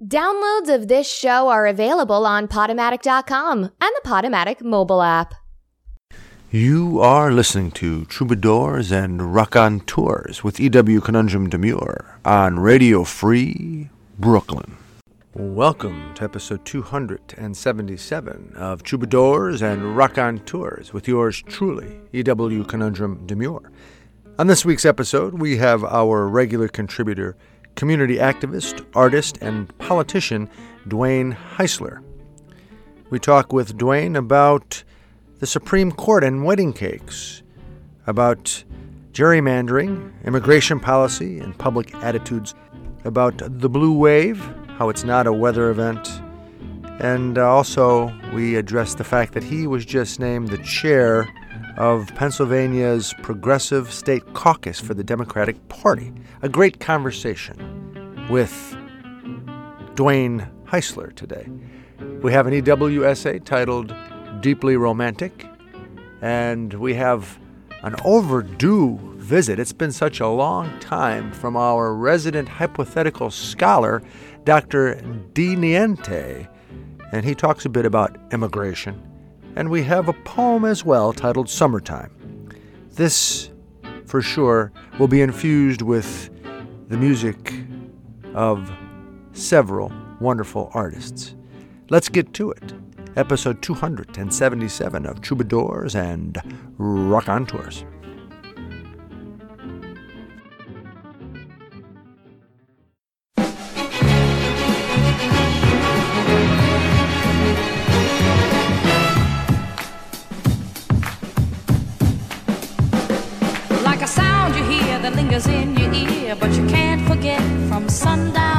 Downloads of this show are available on Podomatic.com and the Podomatic mobile app. You are listening to Troubadours and Raconteurs with E.W. Conundrum Demure on Radio Free Brooklyn. Welcome to episode 277 of Troubadours and Raconteurs with yours truly, E.W. Conundrum Demure. On this week's episode, we have our regular contributor, community activist, artist, and politician Dwayne Heisler. We talk with Dwayne about the Supreme Court and wedding cakes, about gerrymandering, immigration policy, and public attitudes, about the blue wave, how it's not a weather event, and also we address the fact that he was just named the chair of Pennsylvania's Progressive State Caucus for the Democratic Party. A great conversation with Dwayne Heisler today. We have an EWSA titled Deeply Romantic, and we have an overdue visit. It's been such a long time from our resident hypothetical scholar, Dr. Di Niente, and he talks a bit about immigration and we have a poem as well titled Summertime. This, for sure, will be infused with the music of several wonderful artists. Let's get to it. Episode 277 of Troubadours and Raconteurs. deeply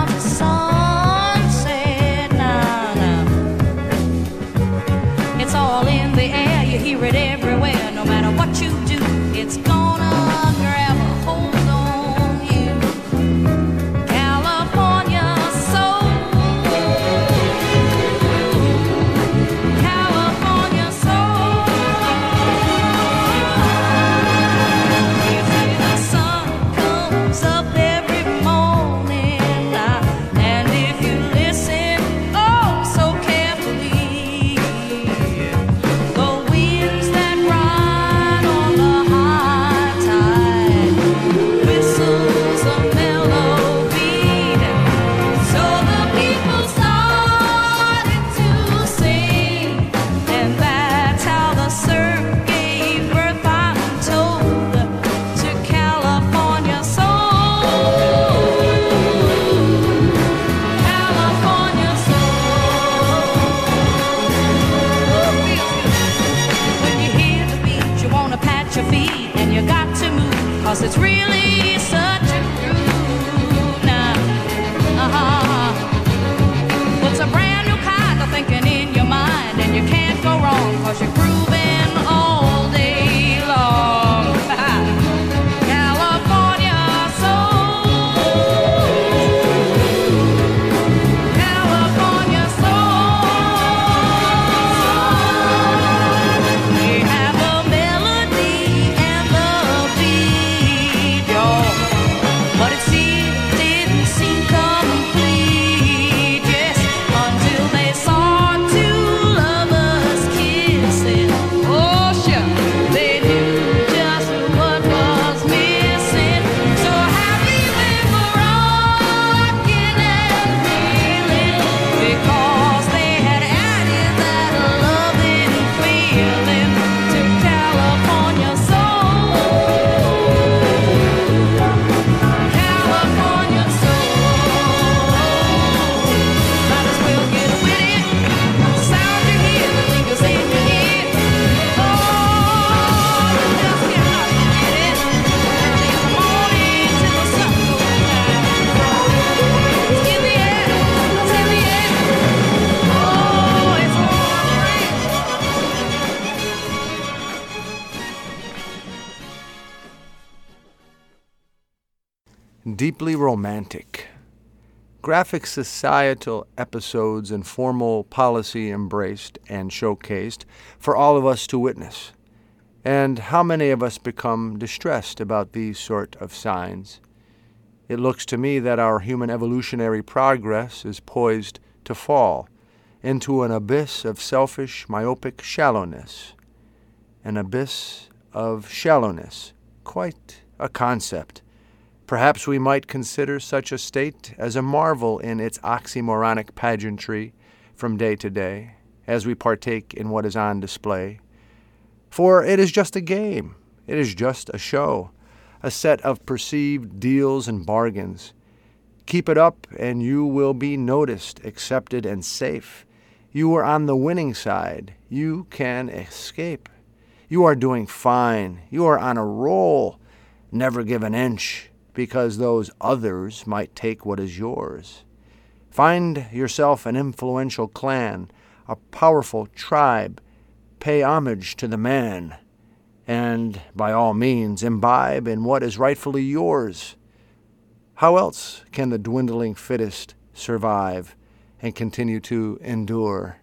Graphic societal episodes and formal policy embraced and showcased for all of us to witness. And how many of us become distressed about these sort of signs? It looks to me that our human evolutionary progress is poised to fall into an abyss of selfish, myopic shallowness. An abyss of shallowness, quite a concept. Perhaps we might consider such a state as a marvel in its oxymoronic pageantry from day to day, as we partake in what is on display. For it is just a game, it is just a show, a set of perceived deals and bargains. Keep it up, and you will be noticed, accepted, and safe. You are on the winning side. You can escape. You are doing fine. You are on a roll. Never give an inch, because those others might take what is yours. Find yourself an influential clan, a powerful tribe. Pay homage to the man, and by all means imbibe in what is rightfully yours. How else can the dwindling fittest survive and continue to endure?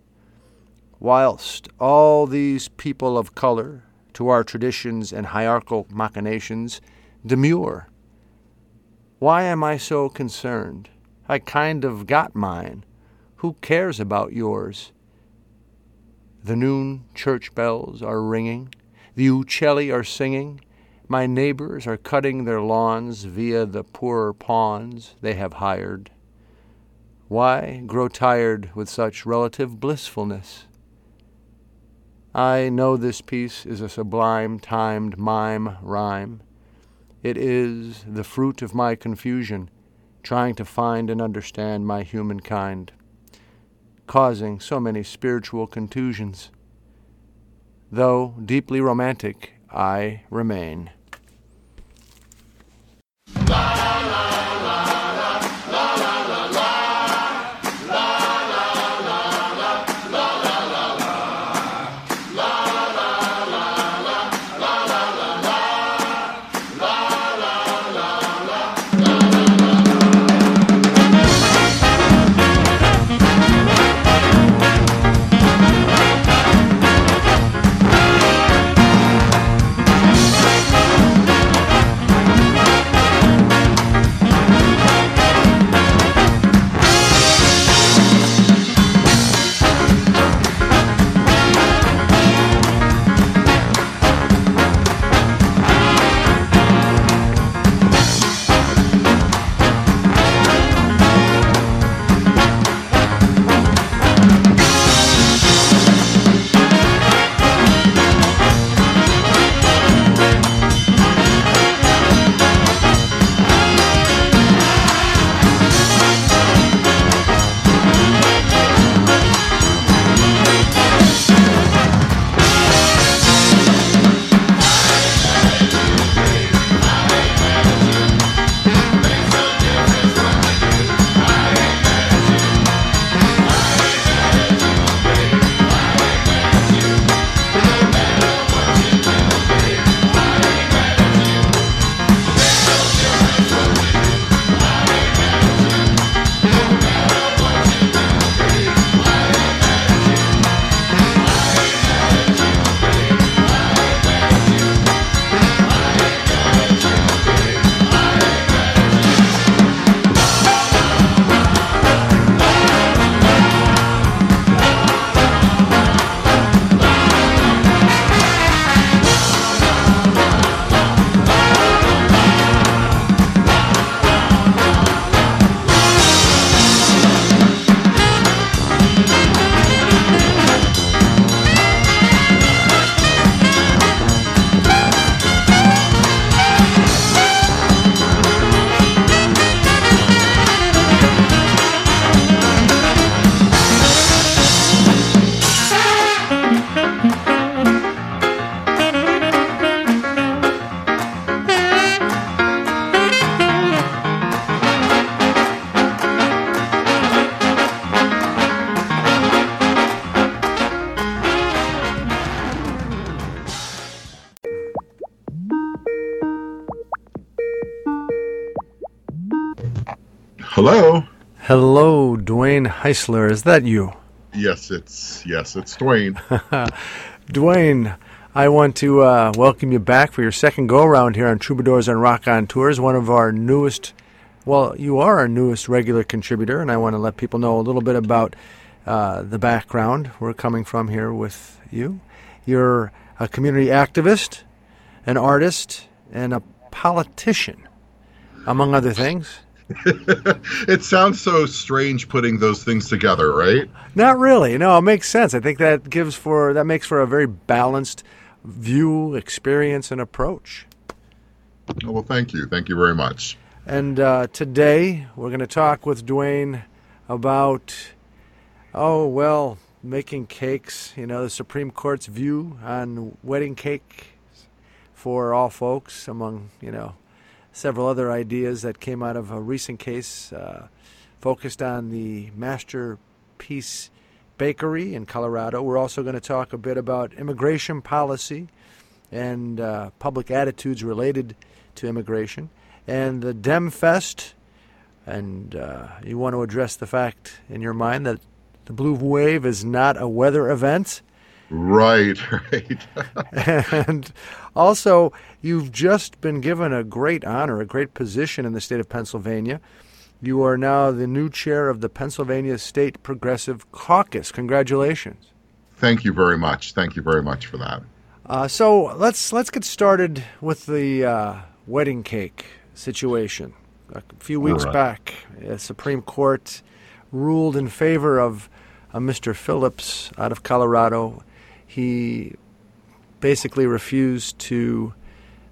Whilst all these people of color, to our traditions and hierarchical machinations, demur. Why am I so concerned? I kind of got mine. Who cares about yours? The noon church bells are ringing. The uccelli are singing. My neighbors are cutting their lawns via the poorer pawns they have hired. Why grow tired with such relative blissfulness? I know this piece is a sublime timed mime rhyme. It is the fruit of my confusion, trying to find and understand my humankind, causing so many spiritual contusions. Though deeply romantic, I remain. Hello. Dwayne Heisler. Is that you? Yes, it's yes, it's Dwayne. Dwayne, I want to uh, welcome you back for your second go around here on Troubadours and Raconteurs, one of our newest Well, you are our newest regular contributor, and I want to let people know a little bit about uh, the background we're coming from here with you. You're a community activist, an artist, and a politician, among other things. it sounds so strange putting those things together, right? Not really. No, it makes sense. I think that gives for that makes for a very balanced view, experience, and approach. Oh, well, thank you. Thank you very much. And uh, today we're going to talk with Dwayne about, oh, well, making cakes, you know, the Supreme Court's view on wedding cake for all folks, among, you know, several other ideas that came out of a recent case uh, focused on the Masterpiece Bakery in Colorado. We're also going to talk a bit about immigration policy and uh, public attitudes related to immigration and the Dem Fest. And uh, you want to address the fact in your mind that the blue wave is not a weather event. Right, right. and also, you've just been given a great honor, a great position in the state of Pennsylvania. You are now the new chair of the Pennsylvania State Progressive Caucus. Congratulations. Thank you very much. Thank you very much for that. Uh, so let's let's get started with the uh, wedding cake situation. A few weeks right. back, the Supreme Court ruled in favor of uh, Mr. Phillips out of Colorado. He basically refused to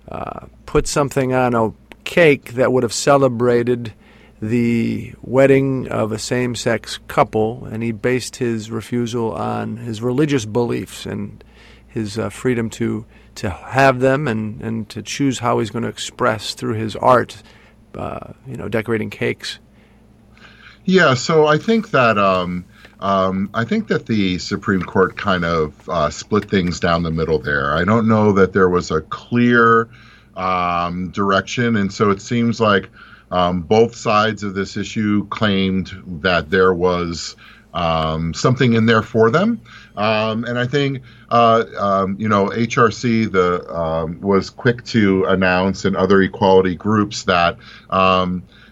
uh, put something on a cake that would have celebrated the wedding of a same sex couple, and he based his refusal on his religious beliefs and his uh, freedom to to have them and, and to choose how he's going to express through his art, uh, you know, decorating cakes. Yeah, so I think that um, um, I think that the Supreme Court kind of uh, split things down the middle there. I don't know that there was a clear um, direction, and so it seems like um, both sides of this issue claimed that there was um, something in there for them. Um, and I think, uh, um, you know, HRC the was quick to announce and other equality groups that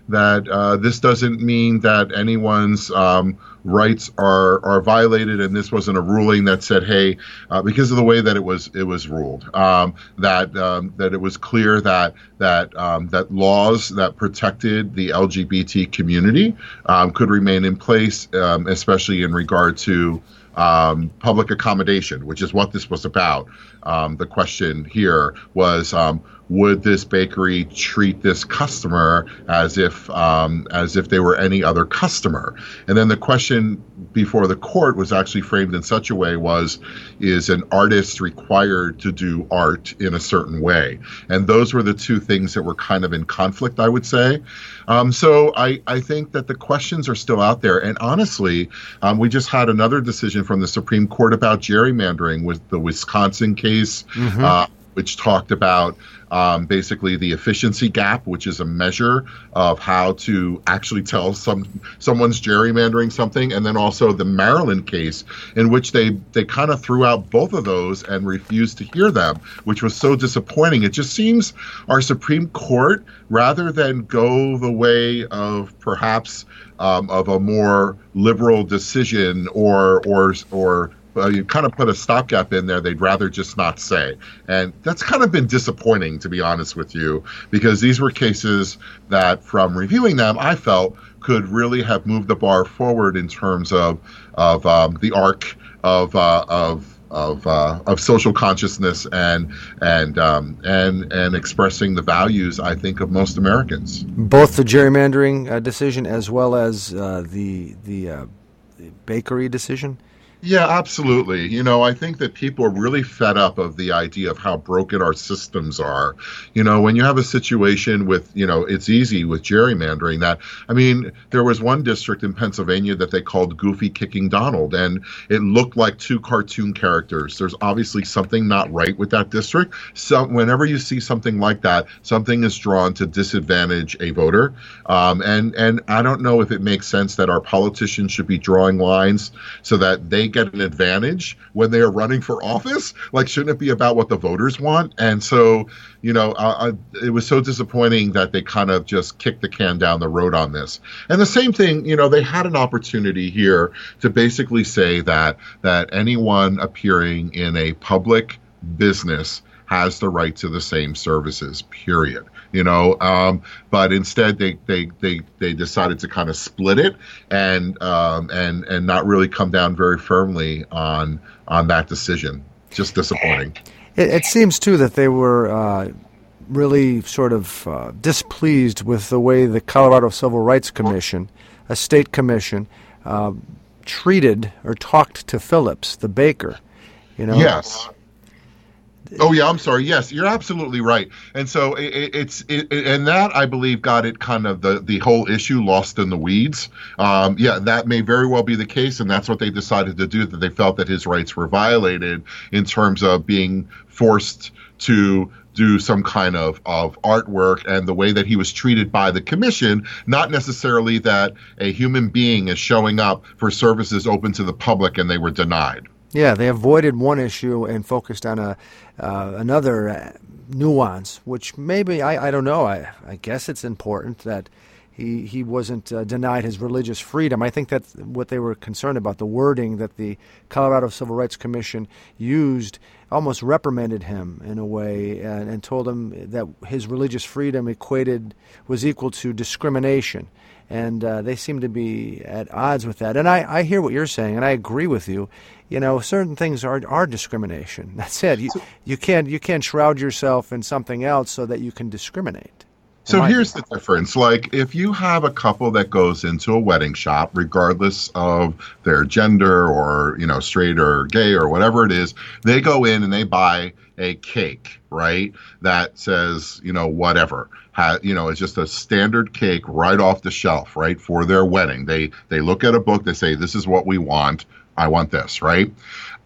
that uh, this doesn't mean that anyone's um, rights are are violated, and this wasn't a ruling that said, "Hey," uh, because of the way that it was it was ruled, um, that um, that it was clear that that um, that laws that protected the LGBT community um, could remain in place, um, especially in regard to um, public accommodation, which is what this was about. Um, the question here was um, would this bakery treat this customer as if um, as if they were any other customer? And then the question before the court was actually framed in such a way was is an artist required to do art in a certain way? And those were the two things that were kind of in conflict, I would say. Um, so I, I think that the questions are still out there. And honestly, um, we just had another decision from the Supreme Court about gerrymandering with the Wisconsin case. Mm-hmm. Uh, which talked about um, basically the efficiency gap, which is a measure of how to actually tell some someone's gerrymandering something, and then also the Maryland case in which they they kind of threw out both of those and refused to hear them, which was so disappointing. It just seems our Supreme Court, rather than go the way of perhaps um, of a more liberal decision or or or uh, you kind of put a stopgap in there they'd rather just not say and that's kind of been disappointing to be honest with you because these were cases that from reviewing them i felt could really have moved the bar forward in terms of of um, the arc of uh, of of uh, of social consciousness and and um, and and expressing the values I think of most Americans. Both the gerrymandering uh, decision as well as uh, the the, uh, the bakery decision. Yeah, absolutely. You know, I think that people are really fed up of the idea of how broken our systems are. You know, when you have a situation with, you know, it's easy with gerrymandering that. I mean, there was one district in Pennsylvania that they called Goofy Kicking Donald, and it looked like two cartoon characters. There's obviously something not right with that district. So whenever you see something like that, something is drawn to disadvantage a voter. Um, and and I don't know if it makes sense that our politicians should be drawing lines so that they get an advantage when they are running for office? Like, shouldn't it be about what the voters want? And so, you know, uh, I, it was so disappointing that they kind of just kicked the can down the road on this. And the same thing, you know, they had an opportunity here to basically say that that anyone appearing in a public business has the right to the same services period you know um, but instead they, they they they decided to kind of split it and um, and and not really come down very firmly on on that decision. Just disappointing. It, it seems too that they were uh, really sort of uh, displeased with the way the colorado civil rights commission a state commission uh, treated or talked to phillips the baker you know? Yes Oh yeah, I'm sorry. Yes, you're absolutely right. And so it, it's it, and that I believe got it kind of the the whole issue lost in the weeds. Um, yeah, that may very well be the case, and that's what they decided to do. That they felt that his rights were violated in terms of being forced to do some kind of, of artwork and the way that he was treated by the commission, not necessarily that a human being is showing up for services open to the public and they were denied. Yeah, they avoided one issue and focused on a uh, another uh, nuance, which maybe I, I don't know. I, I guess it's important that he he wasn't uh, denied his religious freedom. I think that's what they were concerned about. The wording that the Colorado Civil Rights Commission used almost reprimanded him in a way and, and told him that his religious freedom equated was equal to discrimination and uh, they seem to be at odds with that. And I, I hear what you're saying, and I agree with you. You know, certain things are are discrimination. That's it. You you can't you can't shroud yourself in something else so that you can discriminate. So here's the difference. Like, if you have a couple that goes into a wedding shop, regardless of their gender or, you know, straight or gay or whatever it is, they go in and they buy a cake, right? That says, you know, whatever. Ha, you know, it's just a standard cake right off the shelf, right? For their wedding. They they look at a book, they say, This is what we want. I want this, right?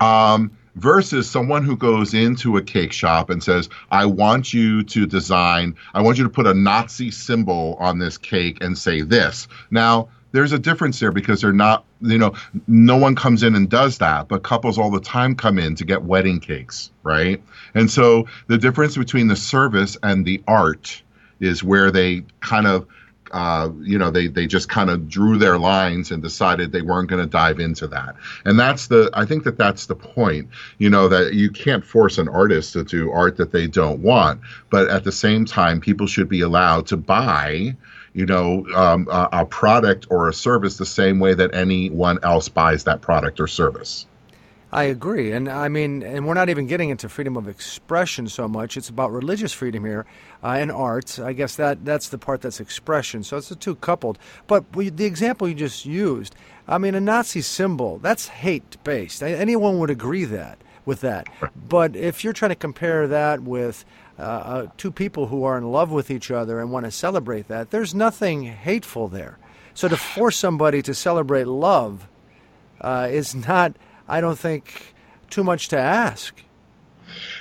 Um, versus someone who goes into a cake shop and says, I want you to design, I want you to put a Nazi symbol on this cake and say this. Now, there's a difference there because they're not, you know, no one comes in and does that, but couples all the time come in to get wedding cakes, right? And so the difference between the service and the art is where they kind of uh, you know, they they just kind of drew their lines and decided they weren't going to dive into that. And that's the I think that that's the point. You know that you can't force an artist to do art that they don't want, but at the same time, people should be allowed to buy you know, um, a, a, product or a service the same way that anyone else buys that product or service. I agree, and I mean, and we're not even getting into freedom of expression so much. It's about religious freedom here uh, and art. I guess that that's the part that's expression. So it's the two coupled. But we, the example you just used, I mean, a Nazi symbol that's hate based. Anyone would agree that with that. But if you're trying to compare that with uh, uh, two people who are in love with each other and want to celebrate that, there's nothing hateful there. So to force somebody to celebrate love uh, is not I don't think too much to ask.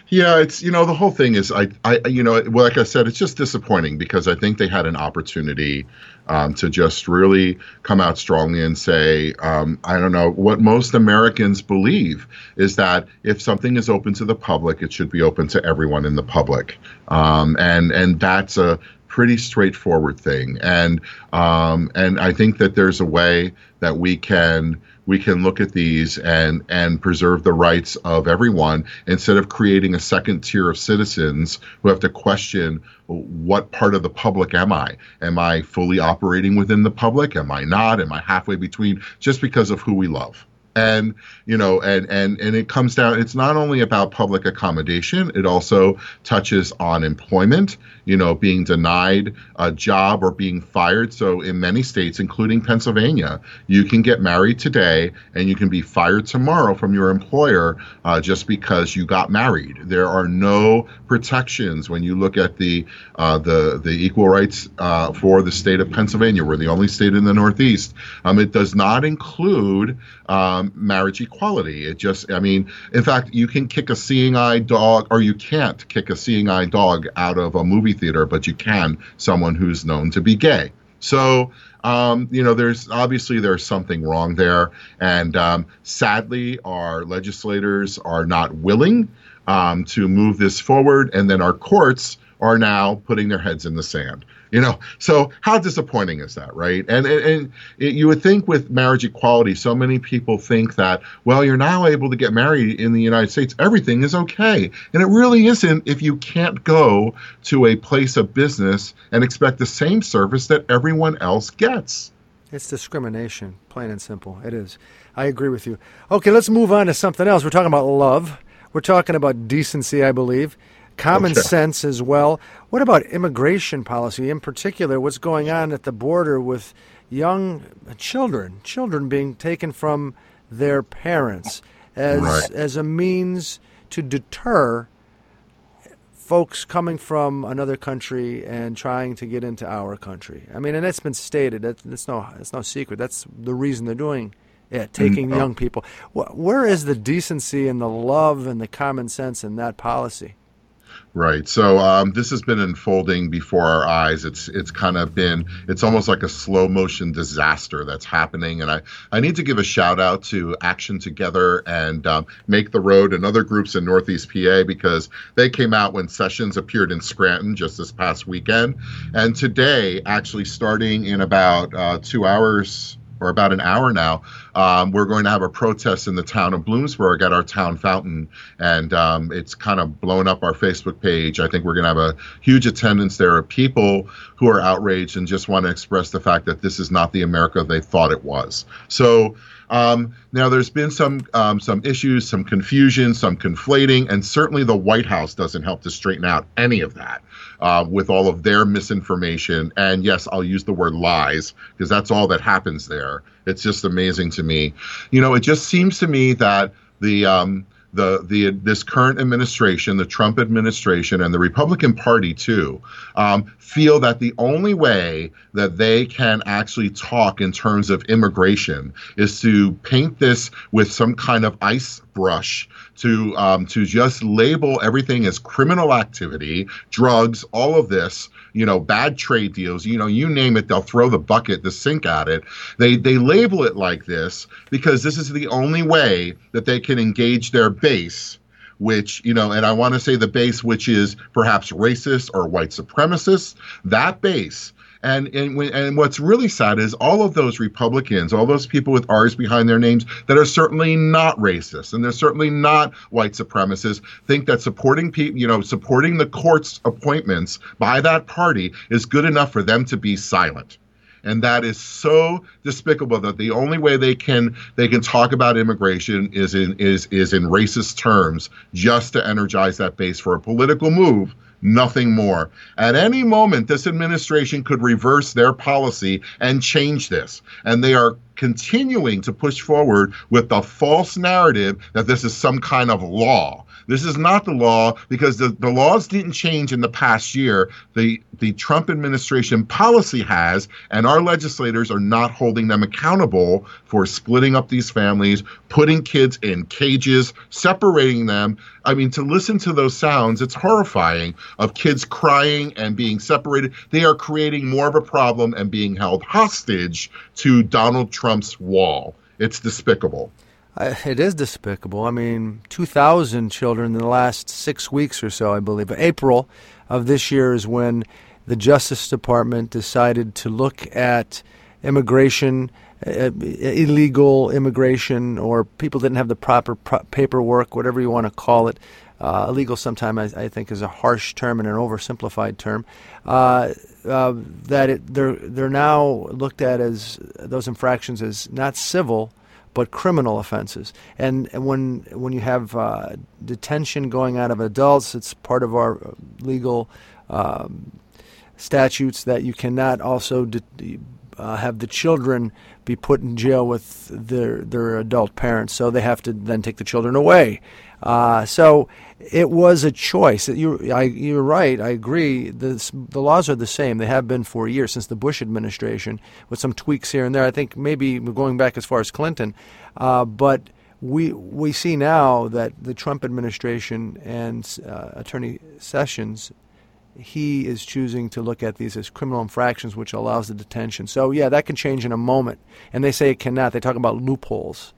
Yeah, it's you know the whole thing is I I you know well, like I said it's just disappointing because I think they had an opportunity um, to just really come out strongly and say um, I don't know what most Americans believe is that if something is open to the public it should be open to everyone in the public um, and and that's a pretty straightforward thing and um, and I think that there's a way that we can we can look at these and and preserve the rights of everyone instead of creating a second tier of citizens who have to question what part of the public am I? Am I fully operating within the public? Am I not? Am I halfway between? Just because of who we love and you know and and and it comes down it's not only about public accommodation it also touches on employment you know being denied a job or being fired. So in many states including Pennsylvania you can get married today and you can be fired tomorrow from your employer uh, just because you got married. There are no protections when you look at the uh, the the equal rights uh, for the state of Pennsylvania. We're the only state in the northeast. Um, it does not include um, marriage equality. It just, I mean, in fact, you can kick a seeing eye dog, or you can't kick a seeing eye dog out of a movie theater, but you can someone who's known to be gay. So, um, you know, there's obviously there's something wrong there, and um, sadly, our legislators are not willing um, to move this forward, and then our courts are now putting their heads in the sand. You know, so how disappointing is that, right? And and, and it, you would think with marriage equality, so many people think that well, you're now able to get married in the United States, everything is okay, and it really isn't if you can't go to a place of business and expect the same service that everyone else gets. It's discrimination, plain and simple. It is. I agree with you. Okay, let's move on to something else. We're talking about love. We're talking about decency, I believe common okay. sense as well. What about immigration policy, in particular? What's going on at the border with young children, children being taken from their parents as right. as a means to deter folks coming from another country and trying to get into our country. I mean, and it's been stated. It's no, it's no secret. That's the reason they're doing it, taking mm-hmm. young people. Where is the decency and the love and the common sense in that policy? Right. So um, this has been unfolding before our eyes. It's it's kind of been it's almost like a slow motion disaster that's happening. And I I need to give a shout out to Action Together and um, Make the Road and other groups in Northeast PA because they came out when Sessions appeared in Scranton just this past weekend. And today, actually starting in about uh, two hours or about an hour now, um, we're going to have a protest in the town of Bloomsburg at our town fountain. And um, it's kind of blown up our Facebook page. I think we're going to have a huge attendance there of people who are outraged and just want to express the fact that this is not the America they thought it was. So, um, now, there's been some um, some issues, some confusion, some conflating, and certainly the White House doesn't help to straighten out any of that uh, with all of their misinformation. And yes, I'll use the word lies because that's all that happens there. It's just amazing to me. You know, it just seems to me that the um, the the this current administration, the Trump administration, and the Republican Party too, um, feel that the only way that they can actually talk in terms of immigration is to paint this with some kind of ice brush to um, to just label everything as criminal activity, drugs, all of this, you know, bad trade deals, you know, you name it, they'll throw the bucket, the sink at it. They they label it like this because this is the only way that they can engage their base which, you know, and I want to say the base, which is perhaps racist or white supremacist, that base and and and what's really sad is all of those Republicans, all those people with R's behind their names that are certainly not racist and they're certainly not white supremacists, think that supporting people, you know, supporting the court's appointments by that party is good enough for them to be silent. And that is so despicable that the only way they can they can talk about immigration is in is is in racist terms just to energize that base for a political move nothing more. At any moment, this administration could reverse their policy and change this. And they are continuing to push forward with the false narrative that this is some kind of law. This is not the law because the, the laws didn't change in the past year. The the Trump administration policy has, and our legislators are not holding them accountable for splitting up these families, putting kids in cages, separating them. I mean, to listen to those sounds, it's horrifying of kids crying and being separated. They are creating more of a problem and being held hostage to Donald Trump's wall. It's despicable. Uh, it is despicable. I mean, 2,000 children in the last six weeks or so, I believe. April of this year is when the Justice Department decided to look at immigration, uh, illegal immigration, or people didn't have the proper pro- paperwork, whatever you want to call it. Uh, illegal, sometimes I, I, think, is a harsh term and an oversimplified term. Uh, uh, that it, they're they're now looked at as those infractions as not civil but criminal offenses. And, when when you have uh, detention going out of adults, it's part of our legal um, statutes that you cannot also de- uh, have the children be put in jail with their their adult parents, so they have to then take the children away. Uh, so it was a choice. You, I, you're right. I agree. The, the laws are the same. They have been for years since the Bush administration, with some tweaks here and there. I think maybe going back as far as Clinton, uh, but we we see now that the Trump administration and uh, Attorney Sessions he is choosing to look at these as criminal infractions, which allows the detention. So, yeah, that can change in a moment. And they say it cannot. They talk about loopholes.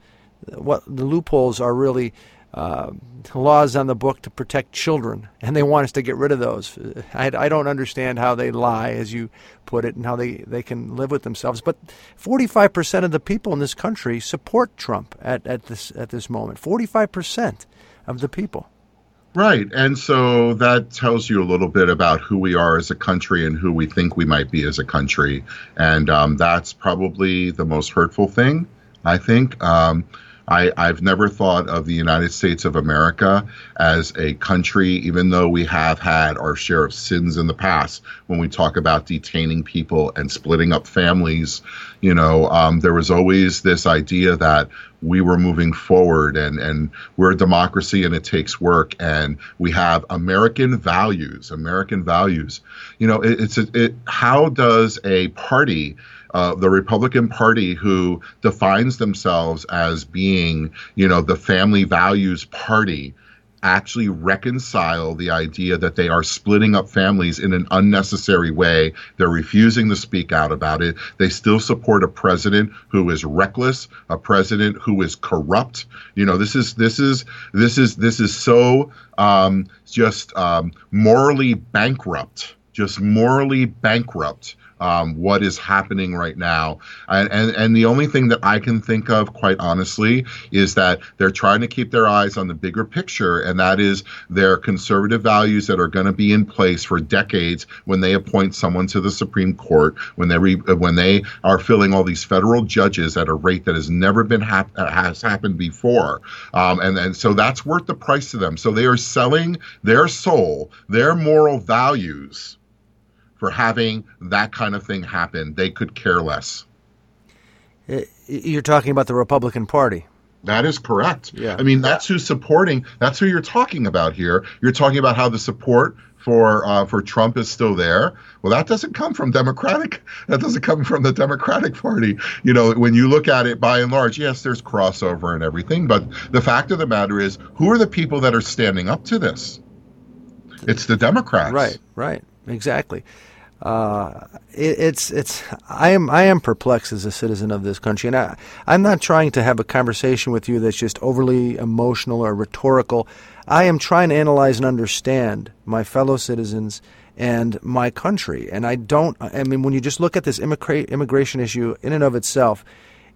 What the loopholes are really uh, laws on the book to protect children, and they want us to get rid of those. I, I, don't understand how they lie, as you put it, and how they, they can live with themselves. But 45% of the people in this country support Trump at, at this at this moment. 45% of the people. Right. And so that tells you a little bit about who we are as a country and who we think we might be as a country. And um, that's probably the most hurtful thing, I think. Um, I, I've never thought of the United States of America as a country, even though we have had our share of sins in the past when we talk about detaining people and splitting up families. You know, um, there was always this idea that we were moving forward and, and we're a democracy and it takes work and we have American values, American values. You know, it, it's it, how does a party uh, the Republican Party, who defines themselves as being, you know, the family values party, actually reconcile the idea that they are splitting up families in an unnecessary way. They're refusing to speak out about it. They still support a president who is reckless, a president who is corrupt. You know, this is this is this is this is so um, just um, morally bankrupt, just morally bankrupt um, what is happening right now. And, and, and the only thing that I can think of, quite honestly, is that they're trying to keep their eyes on the bigger picture, and that is their conservative values that are going to be in place for decades when they appoint someone to the Supreme Court, when they re, when they are filling all these federal judges at a rate that has never been hap- has happened before, um, and and so that's worth the price to them. So they are selling their soul, their moral values for having that kind of thing happen. They could care less. You're talking about the Republican Party. That is correct. Yeah. I mean, that's who's supporting. That's who you're talking about here. You're talking about how the support for uh, for Trump is still there. Well, that doesn't come from Democratic. That doesn't come from the Democratic Party. You know, when you look at it by and large, yes, there's crossover and everything, but the fact of the matter is, who are the people that are standing up to this? It's the Democrats. Right. Right. Exactly uh, it, it's it's I am I am perplexed as a citizen of this country, and I I'm not trying to have a conversation with you that's just overly emotional or rhetorical. I am trying to analyze and understand my fellow citizens and my country, and I don't. I mean, when you just look at this immigra- immigration issue in and of itself.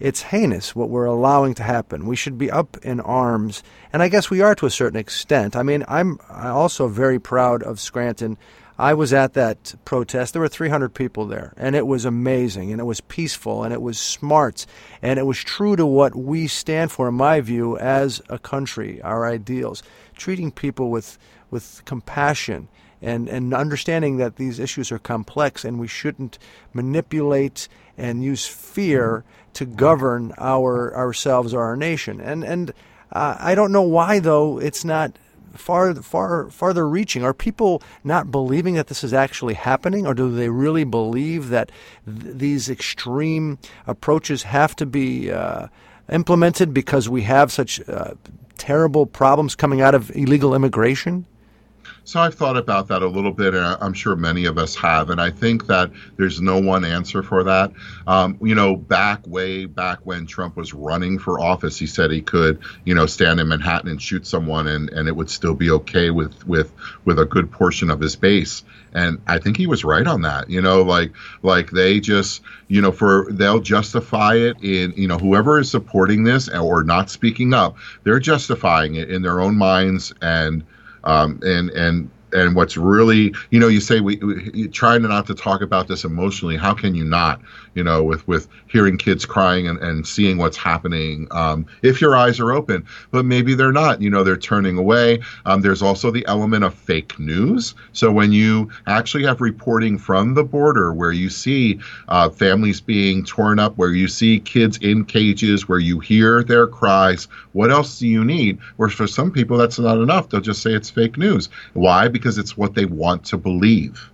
It's heinous what we're allowing to happen. We should be up in arms, and I guess we are to a certain extent. I mean, I'm also very proud of Scranton I was at that protest. There were 300 people there, and it was amazing, and it was peaceful, and it was smart, and it was true to what we stand for, in my view, as a country, our ideals, treating people with with compassion and and understanding that these issues are complex, and we shouldn't manipulate and use fear to govern our ourselves or our nation. And and uh, I don't know why though it's not far far farther reaching? Are people not believing that this is actually happening, or do they really believe that th- these extreme approaches have to be uh, implemented because we have such uh, terrible problems coming out of illegal immigration? So I've thought about that a little bit, and I'm sure many of us have. And I think that there's no one answer for that. Um, you know, back way back when Trump was running for office, he said he could, you know, stand in Manhattan and shoot someone, and, and it would still be okay with with with a good portion of his base. And I think he was right on that. You know, like like they just, you know, for they'll justify it in, you know, whoever is supporting this or not speaking up, they're justifying it in their own minds and um, and and and what's really you know you say we, we trying not to talk about this emotionally. How can you not you know with with hearing kids crying and, and seeing what's happening um, if your eyes are open? But maybe they're not. You know they're turning away. Um, there's also the element of fake news. So when you actually have reporting from the border where you see uh, families being torn up where you see kids in cages where you hear their cries what else do you need? Where for some people that's not enough. They'll just say it's fake news. Why? because because it's what they want to believe.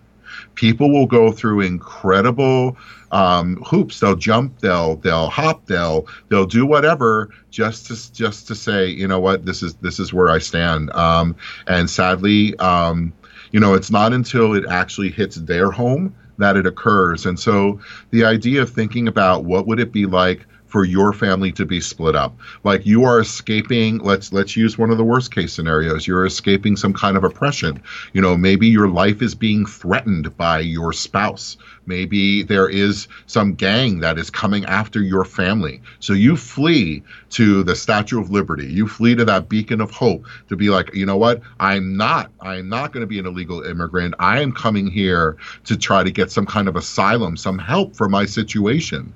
People will go through incredible um, hoops. They'll jump. They'll they'll hop. They'll they'll do whatever just to just to say, you know what, this is this is where I stand. Um, and sadly, um, You know, it's not until it actually hits their home that it occurs. And so the idea of thinking about what would it be like for your family to be split up. Like you are escaping let's let's use one of the worst case scenarios. You're escaping some kind of oppression. You know maybe your life is being threatened by your spouse. Maybe there is some gang that is coming after your family. So you flee to the statue of liberty. You flee to that beacon of hope to be like you know what? I'm not i'm not going to be an illegal immigrant. I am coming here to try to get some kind of asylum some help for my situation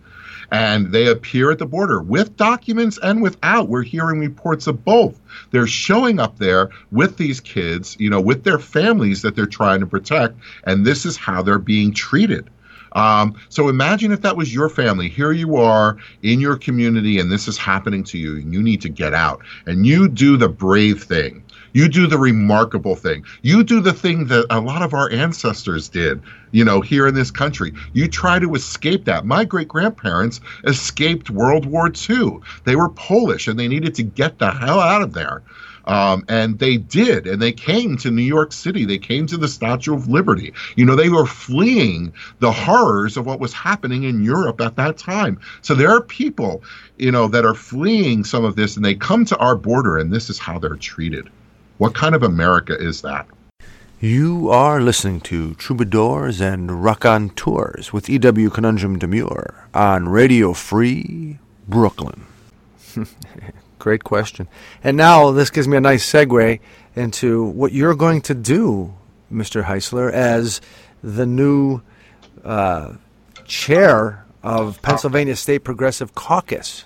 and they appear at the border with documents and without. We're hearing reports of both. They're showing up there with these kids, you know, with their families that they're trying to protect, and this is how they're being treated. Um, so imagine if that was your family. Here you are in your community, and this is happening to you, and you need to get out. And you do the brave thing. You do the remarkable thing. You do the thing that a lot of our ancestors did, you know, here in this country. You try to escape that. My great grandparents escaped World War II. They were Polish and they needed to get the hell out of there. Um, and they did, and they came to New York City. They came to the Statue of Liberty. You know, they were fleeing the horrors of what was happening in Europe at that time. So there are people, you know, that are fleeing some of this, and they come to our border, and this is how they're treated. What kind of America is that? You are listening to Troubadours and Raconteurs with E.W. Conundrum Demure on Radio Free Brooklyn. Great question. And now this gives me a nice segue into what you're going to do, Mr. Heisler, as the new uh, chair of Pennsylvania State Progressive Caucus.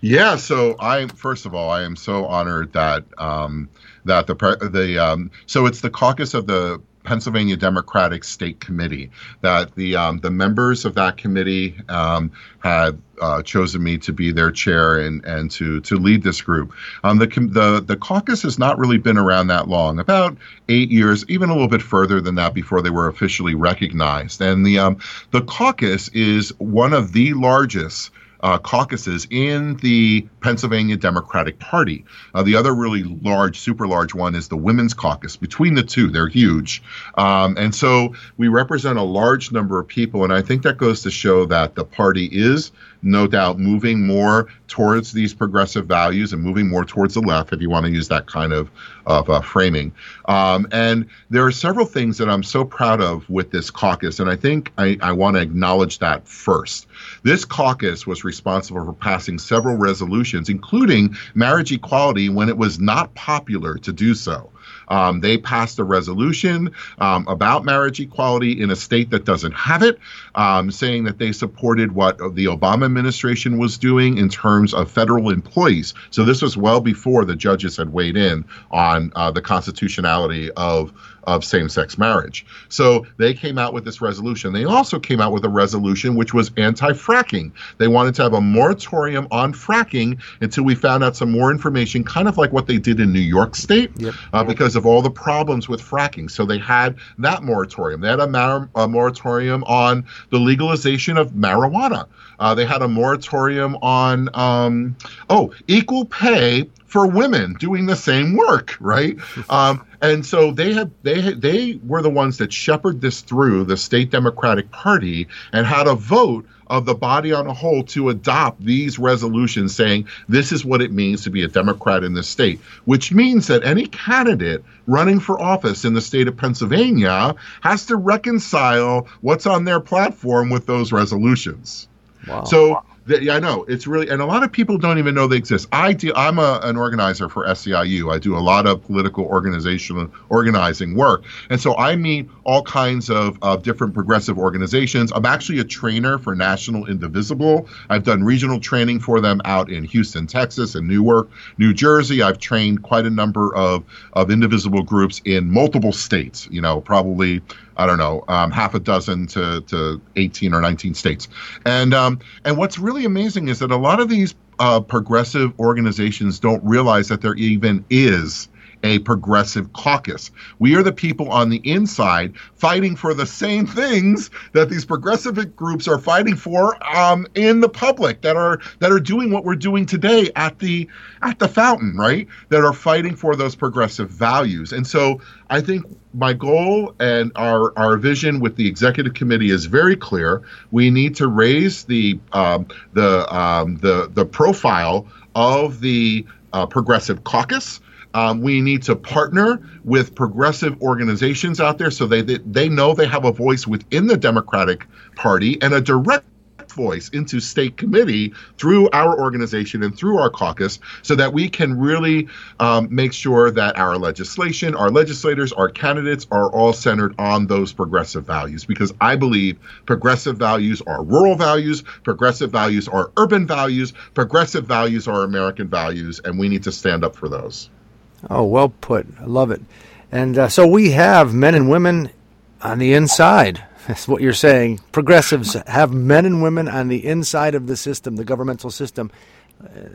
Yeah, so I first of all, I am so honored that um, that the the um, so it's the caucus of the Pennsylvania Democratic State Committee that the um, the members of that committee um, had uh, chosen me to be their chair and and to to lead this group. Um, the the the caucus has not really been around that long, about eight years, even a little bit further than that before they were officially recognized. And the um, the caucus is one of the largest uh, caucuses in the Pennsylvania Democratic Party. Uh, the other really large, super large one is the Women's Caucus. Between the two, they're huge. Um, and so we represent a large number of people. And I think that goes to show that the party is no doubt moving more towards these progressive values and moving more towards the left, if you want to use that kind of, of uh, framing. Um, and there are several things that I'm so proud of with this caucus, and I think I, I want to acknowledge that first. This caucus was responsible for passing several resolutions, including marriage equality when it was not popular to do so. Um, they passed a resolution um, about marriage equality in a state that doesn't have it, um, saying that they supported what the Obama administration was doing in terms of federal employees. So this was well before the judges had weighed in on uh, the constitutionality of of same sex marriage. So they came out with this resolution. They also came out with a resolution which was anti fracking. They wanted to have a moratorium on fracking until we found out some more information, kind of like what they did in New York State, yep. uh, because of all the problems with fracking. So they had that moratorium. They had a, mar- a moratorium on the legalization of marijuana. Uh, they had a moratorium on, um, oh, equal pay for women doing the same work, right? Um, and so they had they had, they were the ones that shepherded this through the state Democratic Party and had a vote of the body on a whole to adopt these resolutions saying this is what it means to be a Democrat in this state, which means that any candidate running for office in the state of Pennsylvania has to reconcile what's on their platform with those resolutions. Wow. So yeah, I know it's really, and a lot of people don't even know they exist. I do. I'm a, an organizer for SEIU. I do a lot of political organizational organizing work, and so I meet all kinds of, of different progressive organizations. I'm actually a trainer for National Indivisible. I've done regional training for them out in Houston, Texas, and Newark, New Jersey. I've trained quite a number of of indivisible groups in multiple states. You know, probably I don't know, um, half a dozen to, to 18 or 19 states. And um, and what's really amazing is that a lot of these uh, progressive organizations don't realize that there even is a progressive caucus. We are the people on the inside fighting for the same things that these progressive groups are fighting for um, in the public that are that are doing what we're doing today at the at the fountain, right? That are fighting for those progressive values. And so I think my goal and our, our vision with the executive committee is very clear. We need to raise the um, the um, the the profile of the uh, progressive caucus. Um, we need to partner with progressive organizations out there so they, they they know they have a voice within the Democratic Party and a direct voice into state committee through our organization and through our caucus so that we can really um, make sure that our legislation, our legislators, our candidates are all centered on those progressive values. Because I believe progressive values are rural values, progressive values are urban values, progressive values are American values, and we need to stand up for those. Oh, well put. I love it. And uh, so we have men and women on the inside that's what you're saying. Progressives have men and women on the inside of the system, the governmental system,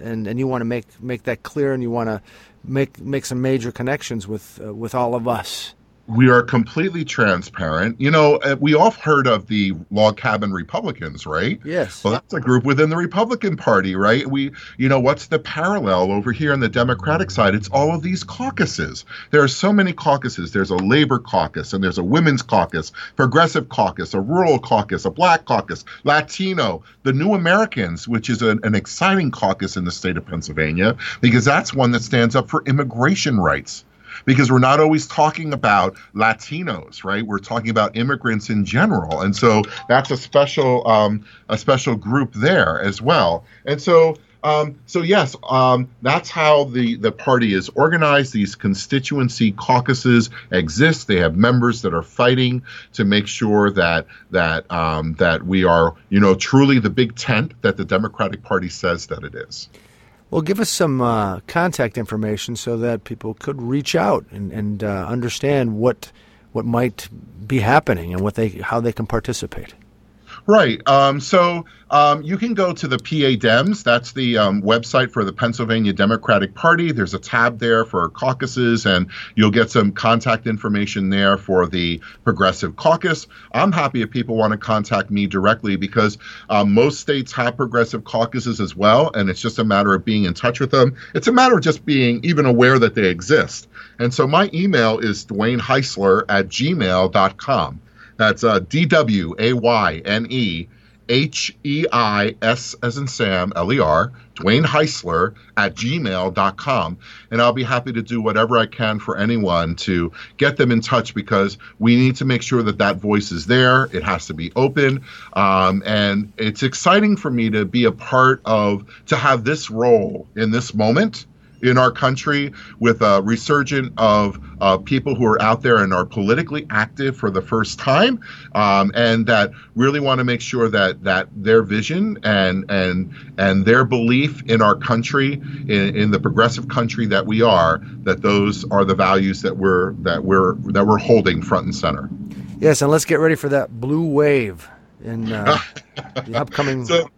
and and you want to make make that clear, and you want to make make some major connections with uh, with all of us we are completely transparent. You know, uh, we all heard of the log cabin Republicans, right? Yes. Well, that's a group within the Republican Party, right? We, you know, what's the parallel over here on the Democratic side? It's all of these caucuses. There are so many caucuses. There's a labor caucus, and there's a women's caucus, progressive caucus, a rural caucus, a black caucus, Latino, the New Americans, which is an, an exciting caucus in the state of Pennsylvania, because that's one that stands up for immigration rights because we're not always talking about Latinos, right? We're talking about immigrants in general, and so that's a special um, a special group there as well. And so. Um, so yes, um, that's how the, the party is organized. These constituency caucuses exist. They have members that are fighting to make sure that that um, that we are, you know, truly the big tent that the Democratic Party says that it is. Well, give us some uh, contact information so that people could reach out and, and uh, understand what what might be happening and what they how they can participate. Right. Um, so um, you can go to the PA Dems. That's the um, website for the Pennsylvania Democratic Party. There's a tab there for caucuses, and you'll get some contact information there for the Progressive Caucus. I'm happy if people want to contact me directly because um, most states have progressive caucuses as well, and it's just a matter of being in touch with them. It's a matter of just being even aware that they exist. And so my email is Dwayne Heisler at gmail.com. That's uh, D W A Y N E H E I S as in Sam, L E R, Dwayne Heisler at gmail.com. And I'll be happy to do whatever I can for anyone to get them in touch because we need to make sure that that voice is there. It has to be open. Um, and it's exciting for me to be a part of, to have this role in this moment in our country with a resurgent of uh, people who are out there and are politically active for the first time, um, and that really want to make sure that that their vision and and and their belief in our country, in, in the progressive country that we are, that those are the values that we're that we're that we're holding front and center. Yes, and let's get ready for that blue wave in uh, the upcoming. So,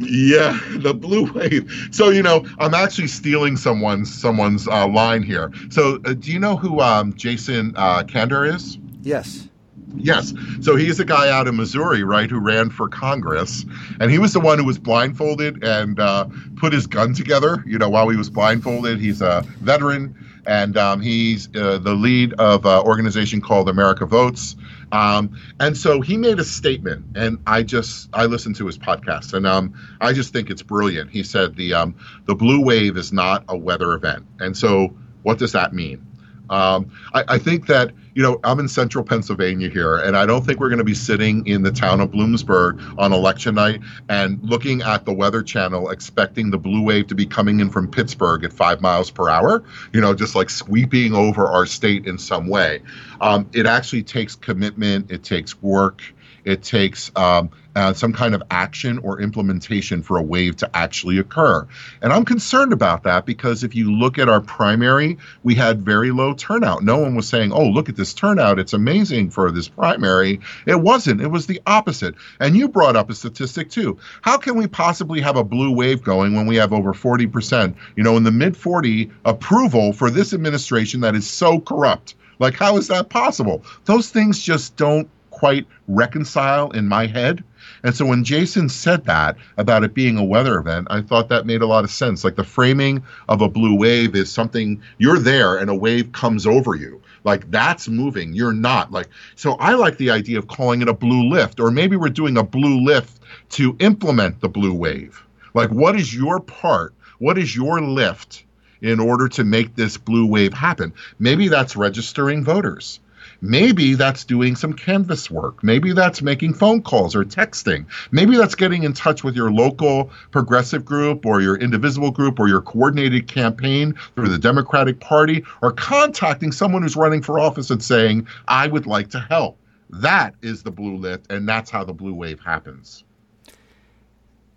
yeah, the blue wave. So you know, I'm actually stealing someone's someone's uh, line here. So uh, do you know who um, Jason uh, Kander is? Yes. Yes. So he's a guy out of Missouri, right, who ran for Congress, and he was the one who was blindfolded and uh, put his gun together. You know, while he was blindfolded, he's a veteran, and um, he's uh, the lead of an organization called America Votes. Um, and so he made a statement, and I just I listened to his podcast, and um, I just think it's brilliant. He said the um, the blue wave is not a weather event, and so what does that mean? Um, I, I, think that you know I'm in central Pennsylvania here, and I don't think we're going to be sitting in the town of Bloomsburg on election night and looking at the Weather Channel, expecting the blue wave to be coming in from Pittsburgh at five miles per hour. You know, just like sweeping over our state in some way. Um, it actually takes commitment. It takes work. It takes um, uh, some kind of action or implementation for a wave to actually occur. And I'm concerned about that because if you look at our primary, we had very low turnout. No one was saying, oh, look at this turnout. It's amazing for this primary. It wasn't. It was the opposite. And you brought up a statistic too. How can we possibly have a blue wave going when we have over 40%, you know, in the mid 40 approval for this administration that is so corrupt? Like, how is that possible? Those things just don't quite reconcile in my head. And so when Jason said that about it being a weather event, I thought that made a lot of sense. Like the framing of a blue wave is something you're there and a wave comes over you. Like that's moving. You're not. Like so I like the idea of calling it a blue lift or maybe we're doing a blue lift to implement the blue wave. Like what is your part? What is your lift in order to make this blue wave happen? Maybe that's registering voters. Maybe that's doing some canvas work. Maybe that's making phone calls or texting. Maybe that's getting in touch with your local progressive group or your indivisible group or your coordinated campaign through the Democratic Party or contacting someone who's running for office and saying, I would like to help. That is the blue lift, and that's how the blue wave happens.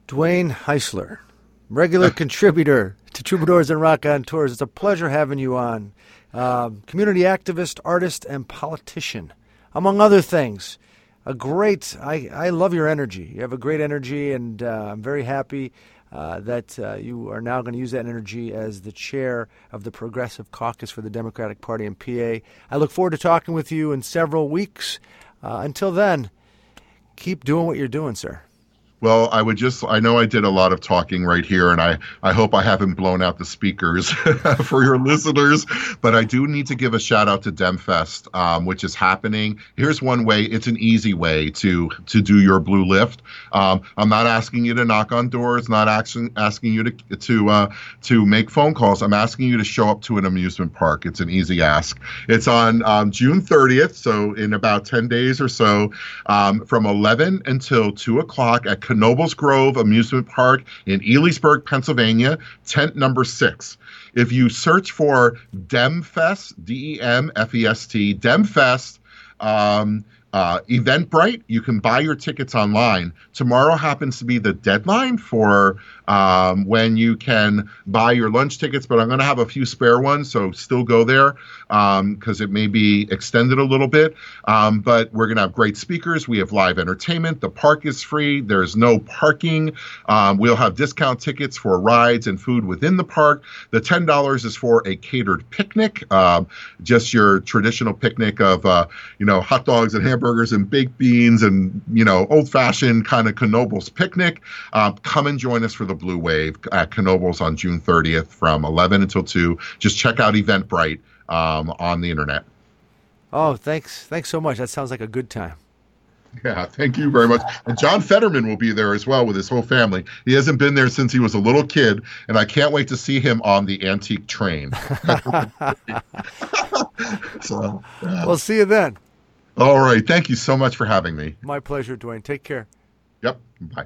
Dwayne Heisler, regular contributor to Troubadours and Raconteurs. It's a pleasure having you on uh, community activist, artist, and politician, among other things. A great, I, I love your energy. You have a great energy, and uh, I'm very happy uh, that uh, you are now going to use that energy as the chair of the Progressive Caucus for the Democratic Party in PA. I look forward to talking with you in several weeks. Uh, until then, keep doing what you're doing, sir. Well, I would just, I know I did a lot of talking right here, and I, I hope I haven't blown out the speakers for your listeners, but I do need to give a shout out to DemFest, um, which is happening. Here's one way, it's an easy way to, to do your blue lift. Um, I'm not asking you to knock on doors, not asking, asking you to, to, uh, to make phone calls. I'm asking you to show up to an amusement park. It's an easy ask. It's on um, June 30th, so in about 10 days or so, um, from 11 until 2 o'clock at Knoebels Grove Amusement Park in Elysburg, Pennsylvania, tent number six. If you search for DemFest, D E M F E S T, DemFest, um, uh, Eventbrite, you can buy your tickets online. Tomorrow happens to be the deadline for um, when you can buy your lunch tickets, but I'm going to have a few spare ones, so still go there because um, it may be extended a little bit. Um, but we're going to have great speakers. We have live entertainment. The park is free. There's no parking. Um, we'll have discount tickets for rides and food within the park. The $10 is for a catered picnic, um, just your traditional picnic of, uh, you know, hot dogs and hamburgers and baked beans and, you know, old fashioned kind of Knoebels picnic. Um, come and join us for the Blue Wave at Knoebels on June 30th from 11 until 2. Just check out Eventbrite um, on the internet. Oh, thanks. Thanks so much. That sounds like a good time. Yeah, thank you very much. And John Fetterman will be there as well with his whole family. He hasn't been there since he was a little kid, and I can't wait to see him on the antique train. so, yeah. We'll see you then. All right. Thank you so much for having me. My pleasure, Dwayne. Take care. Yep. Bye.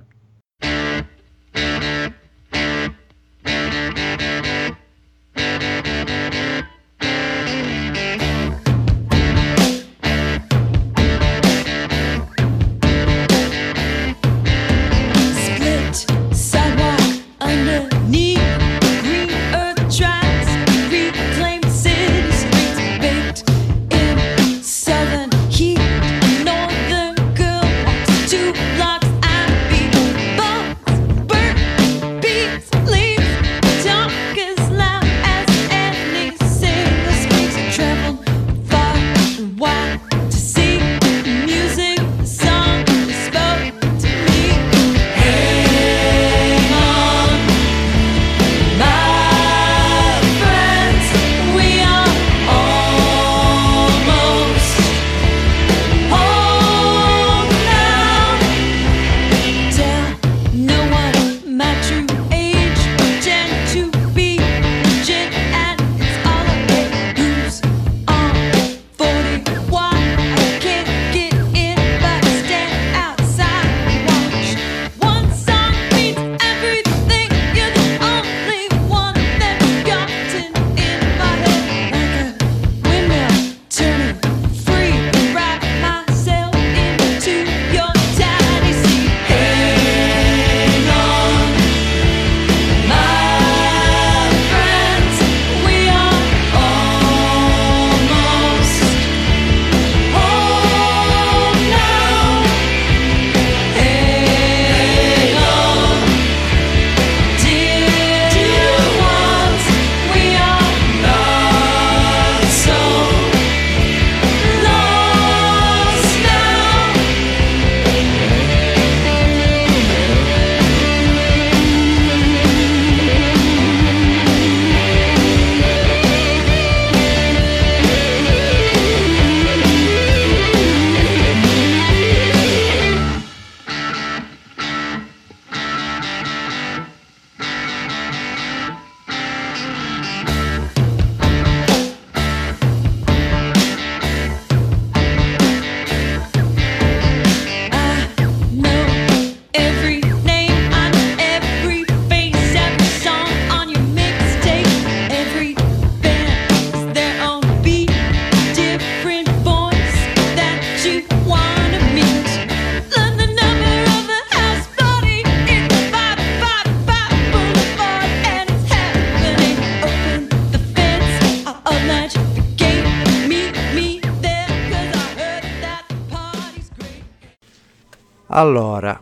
Allora,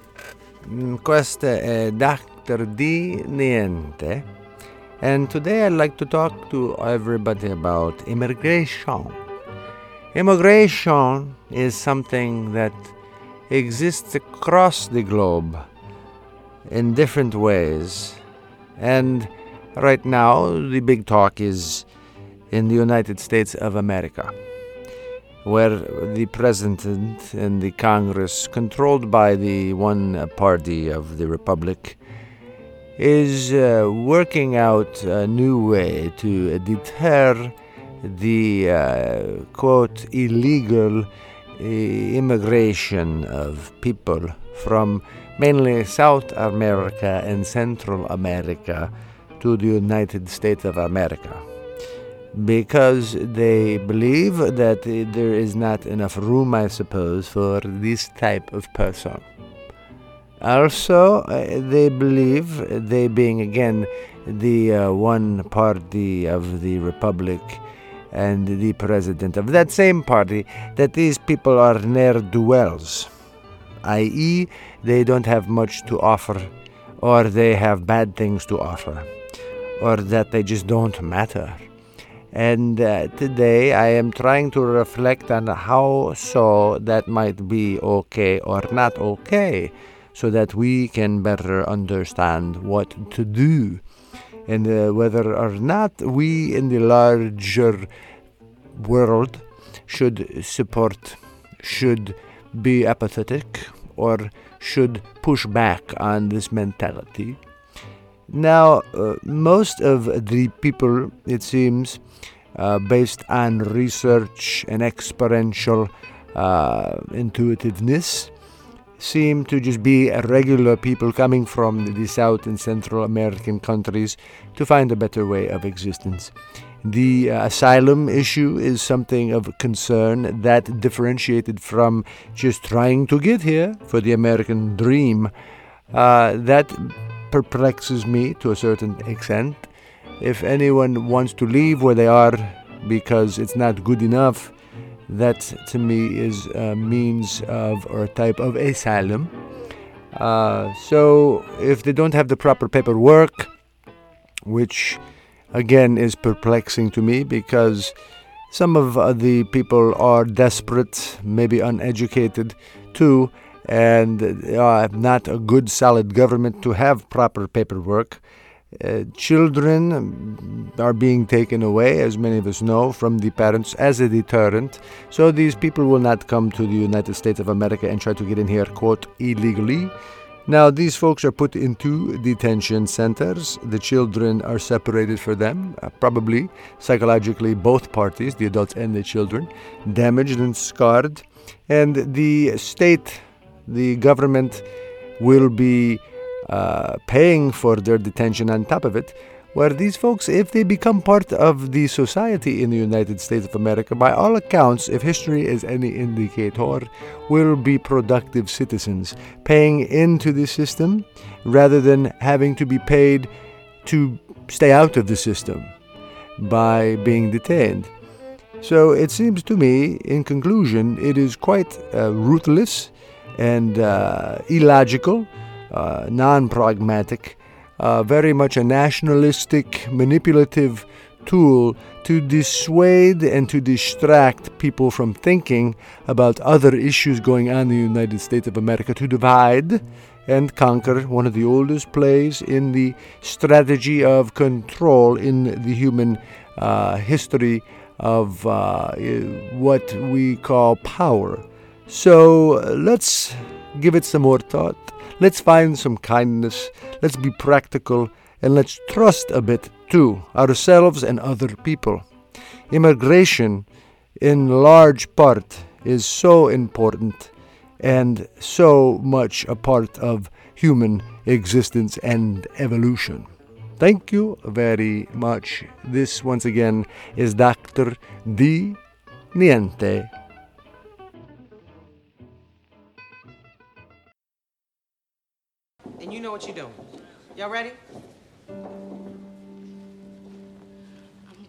mm, questo è Dr. D. Niente, and today I'd like to talk to everybody about immigration. Immigration is something that exists across the globe in different ways, and right now the big talk is in the United States of America where the president and the Congress, controlled by the one party of the Republic, is uh, working out a new way to deter the uh, quote illegal uh, immigration of people from mainly South America and Central America to the United States of America because they believe that there is not enough room, I suppose, for this type of person. Also, uh, they believe, they being again the uh, one party of the Republic and the president of that same party, that these people are ne'er do wells, i.e., they don't have much to offer, or they have bad things to offer, or that they just don't matter. And uh, today I am trying to reflect on how so that might be okay or not okay, so that we can better understand what to do and uh, whether or not we in the larger world should support, should be apathetic, or should push back on this mentality. Now, uh, most of the people, it seems, uh, based on research and experiential uh, intuitiveness, seem to just be regular people coming from the South and Central American countries to find a better way of existence. The uh, asylum issue is something of concern that differentiated from just trying to get here for the American dream. Uh, that perplexes me to a certain extent. If anyone wants to leave where they are because it's not good enough, that to me is a means of or a type of asylum. Uh, so if they don't have the proper paperwork, which again is perplexing to me because some of the people are desperate, maybe uneducated too, and uh, not a good solid government to have proper paperwork. Uh, children are being taken away, as many of us know, from the parents as a deterrent. So these people will not come to the United States of America and try to get in here, quote, illegally. Now, these folks are put into detention centers. The children are separated for them, uh, probably psychologically, both parties, the adults and the children, damaged and scarred. And the state the government will be uh, paying for their detention on top of it. Where these folks, if they become part of the society in the United States of America, by all accounts, if history is any indicator, will be productive citizens, paying into the system rather than having to be paid to stay out of the system by being detained. So it seems to me, in conclusion, it is quite uh, ruthless and uh, illogical, uh, non pragmatic, uh, very much a nationalistic, manipulative tool to dissuade and to distract people from thinking about other issues going on in the United States of America, to divide and conquer, one of the oldest plays in the strategy of control in the human uh, history of uh, what we call power. So let's give it some more thought. Let's find some kindness. Let's be practical. And let's trust a bit too, ourselves and other people. Immigration, in large part, is so important and so much a part of human existence and evolution. Thank you very much. This, once again, is Dr. D. Niente. You know what you're doing. Y'all ready? I'm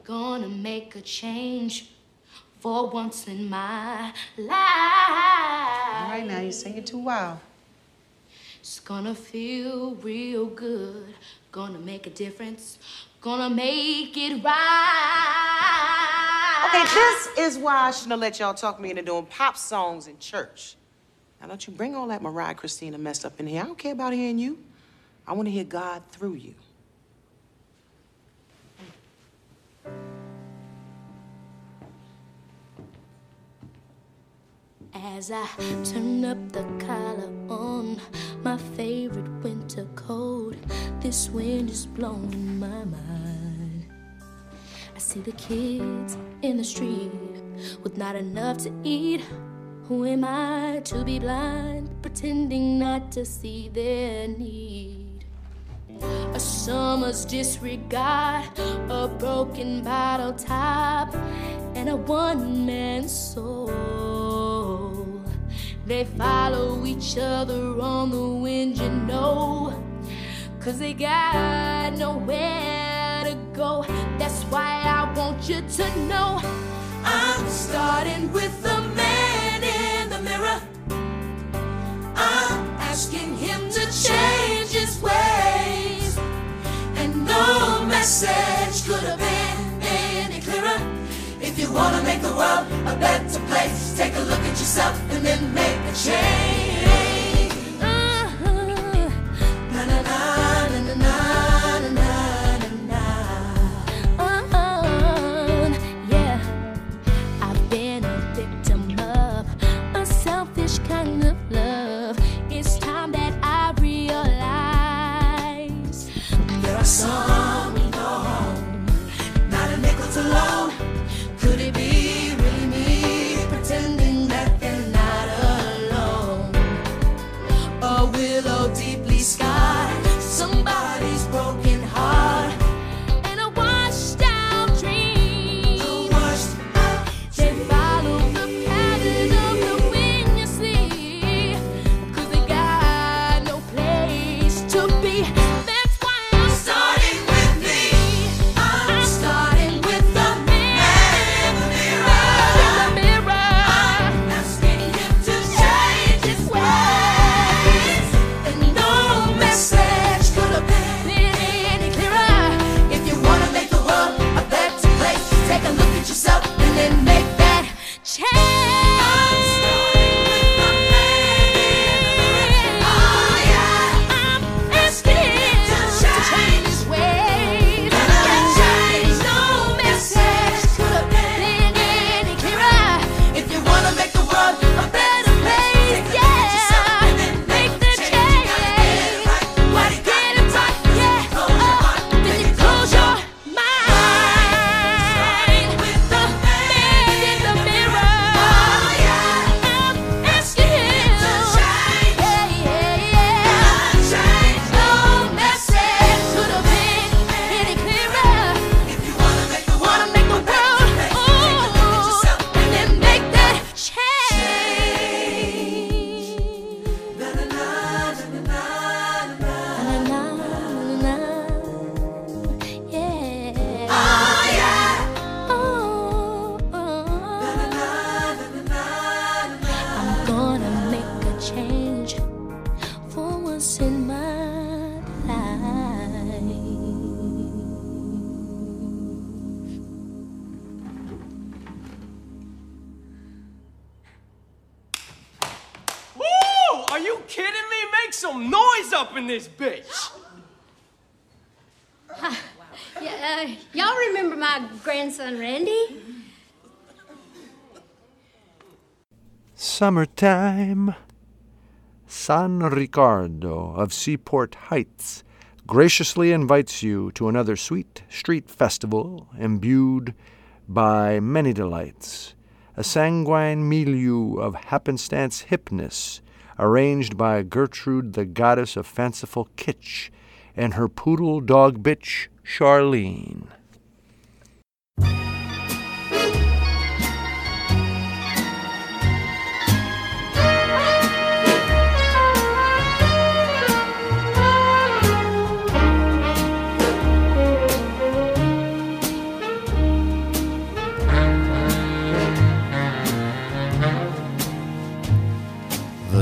gonna make a change for once in my life. All right, now you sing it too wild. It's gonna feel real good. Gonna make a difference. Gonna make it right. Okay, this is why I shouldn't have let y'all talk me into doing pop songs in church. Now, don't you bring all that Mariah Christina mess up in here. I don't care about hearing you. I want to hear God through you. As I turn up the collar on my favorite winter coat, this wind is blowing my mind. I see the kids in the street with not enough to eat. Who am I to be blind, pretending not to see their need? A summer's disregard, a broken bottle top, and a one man soul. They follow each other on the wind, you know, cause they got nowhere to go. That's why I want you to know I'm starting with the man I'm asking him to change his ways. And no message could have been any clearer. If you wanna make the world a better place, take a look at yourself and then make a change. Summertime. San Ricardo of Seaport Heights graciously invites you to another sweet street festival imbued by many delights. A sanguine milieu of happenstance hipness arranged by Gertrude, the goddess of fanciful kitsch, and her poodle dog bitch, Charlene.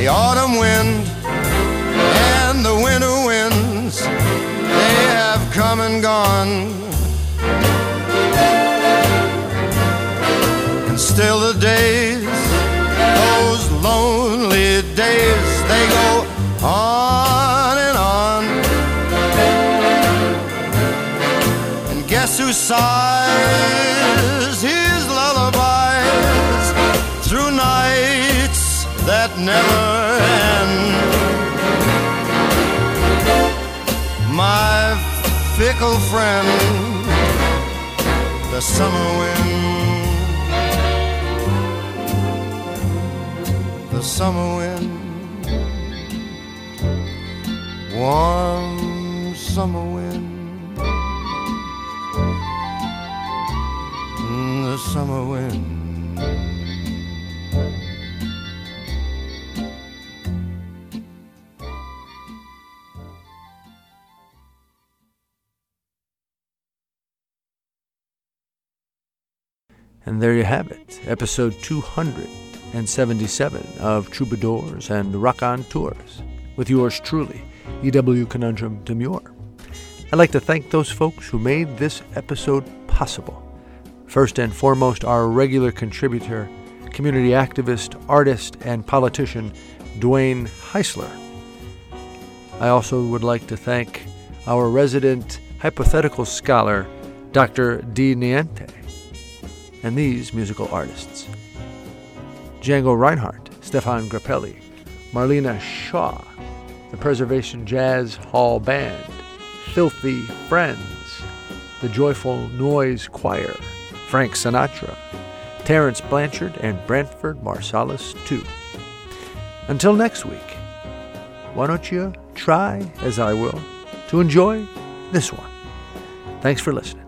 The autumn wind and the winter winds, they have come and gone. And still the days, those lonely days, they go on and on. And guess who sighs his lullabies through nights that never end? My fickle friend, the summer wind. the summer wind, warm summer wind, the summer wind. And there you have it, episode 277 of Troubadours and Raconteurs, with yours truly, EW Conundrum Demure. I'd like to thank those folks who made this episode possible. First and foremost, our regular contributor, community activist, artist, and politician, Dwayne Heisler. I also would like to thank our resident hypothetical scholar, Dr. D. Niente and these musical artists Django Reinhardt, Stefan Grappelli, Marlena Shaw, the Preservation Jazz Hall Band, Filthy Friends, the Joyful Noise Choir, Frank Sinatra, Terence Blanchard, and Branford Marsalis, too. Until next week, why don't you try, as I will, to enjoy this one? Thanks for listening.